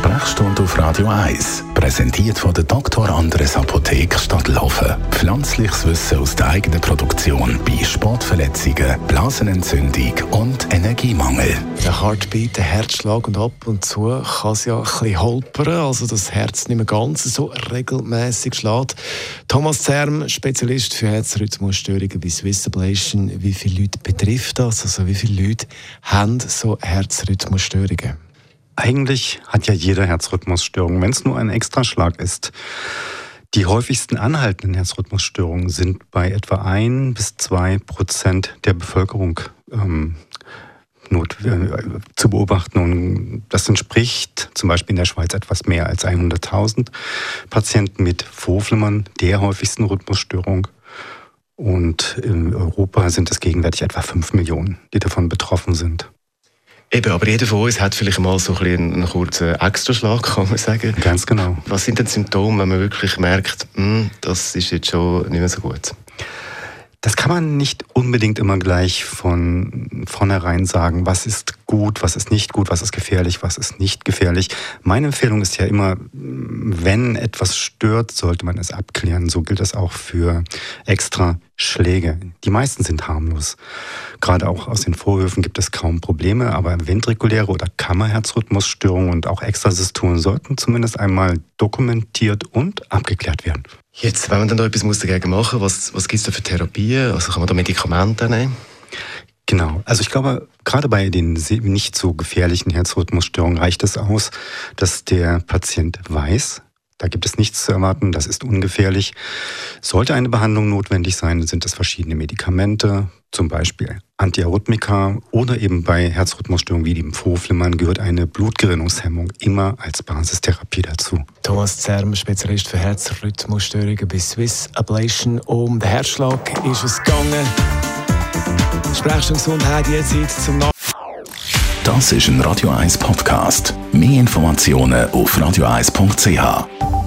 Sprechstunde auf Radio 1, präsentiert von der Dr. Andres Apotheke Stadtlaufen. Pflanzliches Wissen aus der eigenen Produktion bei Sportverletzungen, Blasenentzündung und Energiemangel. Der Heartbeat, der Herzschlag und ab und zu kann es ja ein bisschen holpern, also das Herz nicht mehr ganz so regelmäßig schlägt. Thomas Zerm, Spezialist für Herzrhythmusstörungen bei Swiss Ablation. Wie viele Leute betrifft das? Also wie viele Leute haben so Herzrhythmusstörungen? Eigentlich hat ja jeder Herzrhythmusstörung, wenn es nur ein Extraschlag ist. Die häufigsten anhaltenden Herzrhythmusstörungen sind bei etwa ein bis zwei Prozent der Bevölkerung ähm, not, äh, zu beobachten. Und das entspricht zum Beispiel in der Schweiz etwas mehr als 100.000 Patienten mit Vorflimmern, der häufigsten Rhythmusstörung. Und in Europa sind es gegenwärtig etwa 5 Millionen, die davon betroffen sind. Eben, aber jeder von uns hat vielleicht mal so ein einen, einen kurzen Extraschlag, kann man sagen. Ganz genau. Was sind denn Symptome, wenn man wirklich merkt, hm, das ist jetzt schon nicht mehr so gut? Das kann man nicht unbedingt immer gleich von vornherein sagen, was ist gut, was ist nicht gut, was ist gefährlich, was ist nicht gefährlich. Meine Empfehlung ist ja immer, wenn etwas stört, sollte man es abklären. So gilt das auch für extra Schläge. Die meisten sind harmlos. Gerade auch aus den Vorhöfen gibt es kaum Probleme, aber ventrikuläre oder Kammerherzrhythmusstörungen und auch Extrasystolen sollten zumindest einmal dokumentiert und abgeklärt werden. Jetzt, wenn man dann da etwas muss dagegen machen was, was gibt es da für Therapien? Also kann man da Medikamente nehmen? Genau. Also ich glaube, gerade bei den nicht so gefährlichen Herzrhythmusstörungen reicht es aus, dass der Patient weiß, da gibt es nichts zu erwarten, das ist ungefährlich. Sollte eine Behandlung notwendig sein, sind es verschiedene Medikamente, zum Beispiel Antiarrhythmika oder eben bei Herzrhythmusstörungen wie dem Vorflimmern gehört eine Blutgerinnungshemmung immer als Basistherapie dazu. Thomas Zerm, Spezialist für Herzrhythmusstörungen bei Swiss Ablation. Um den Herzschlag ist es gegangen. Sprechstunde Gesundheit jetzt zum Nach Das ist ein Radio 1 Podcast. Mehr Informationen auf radio1.ch.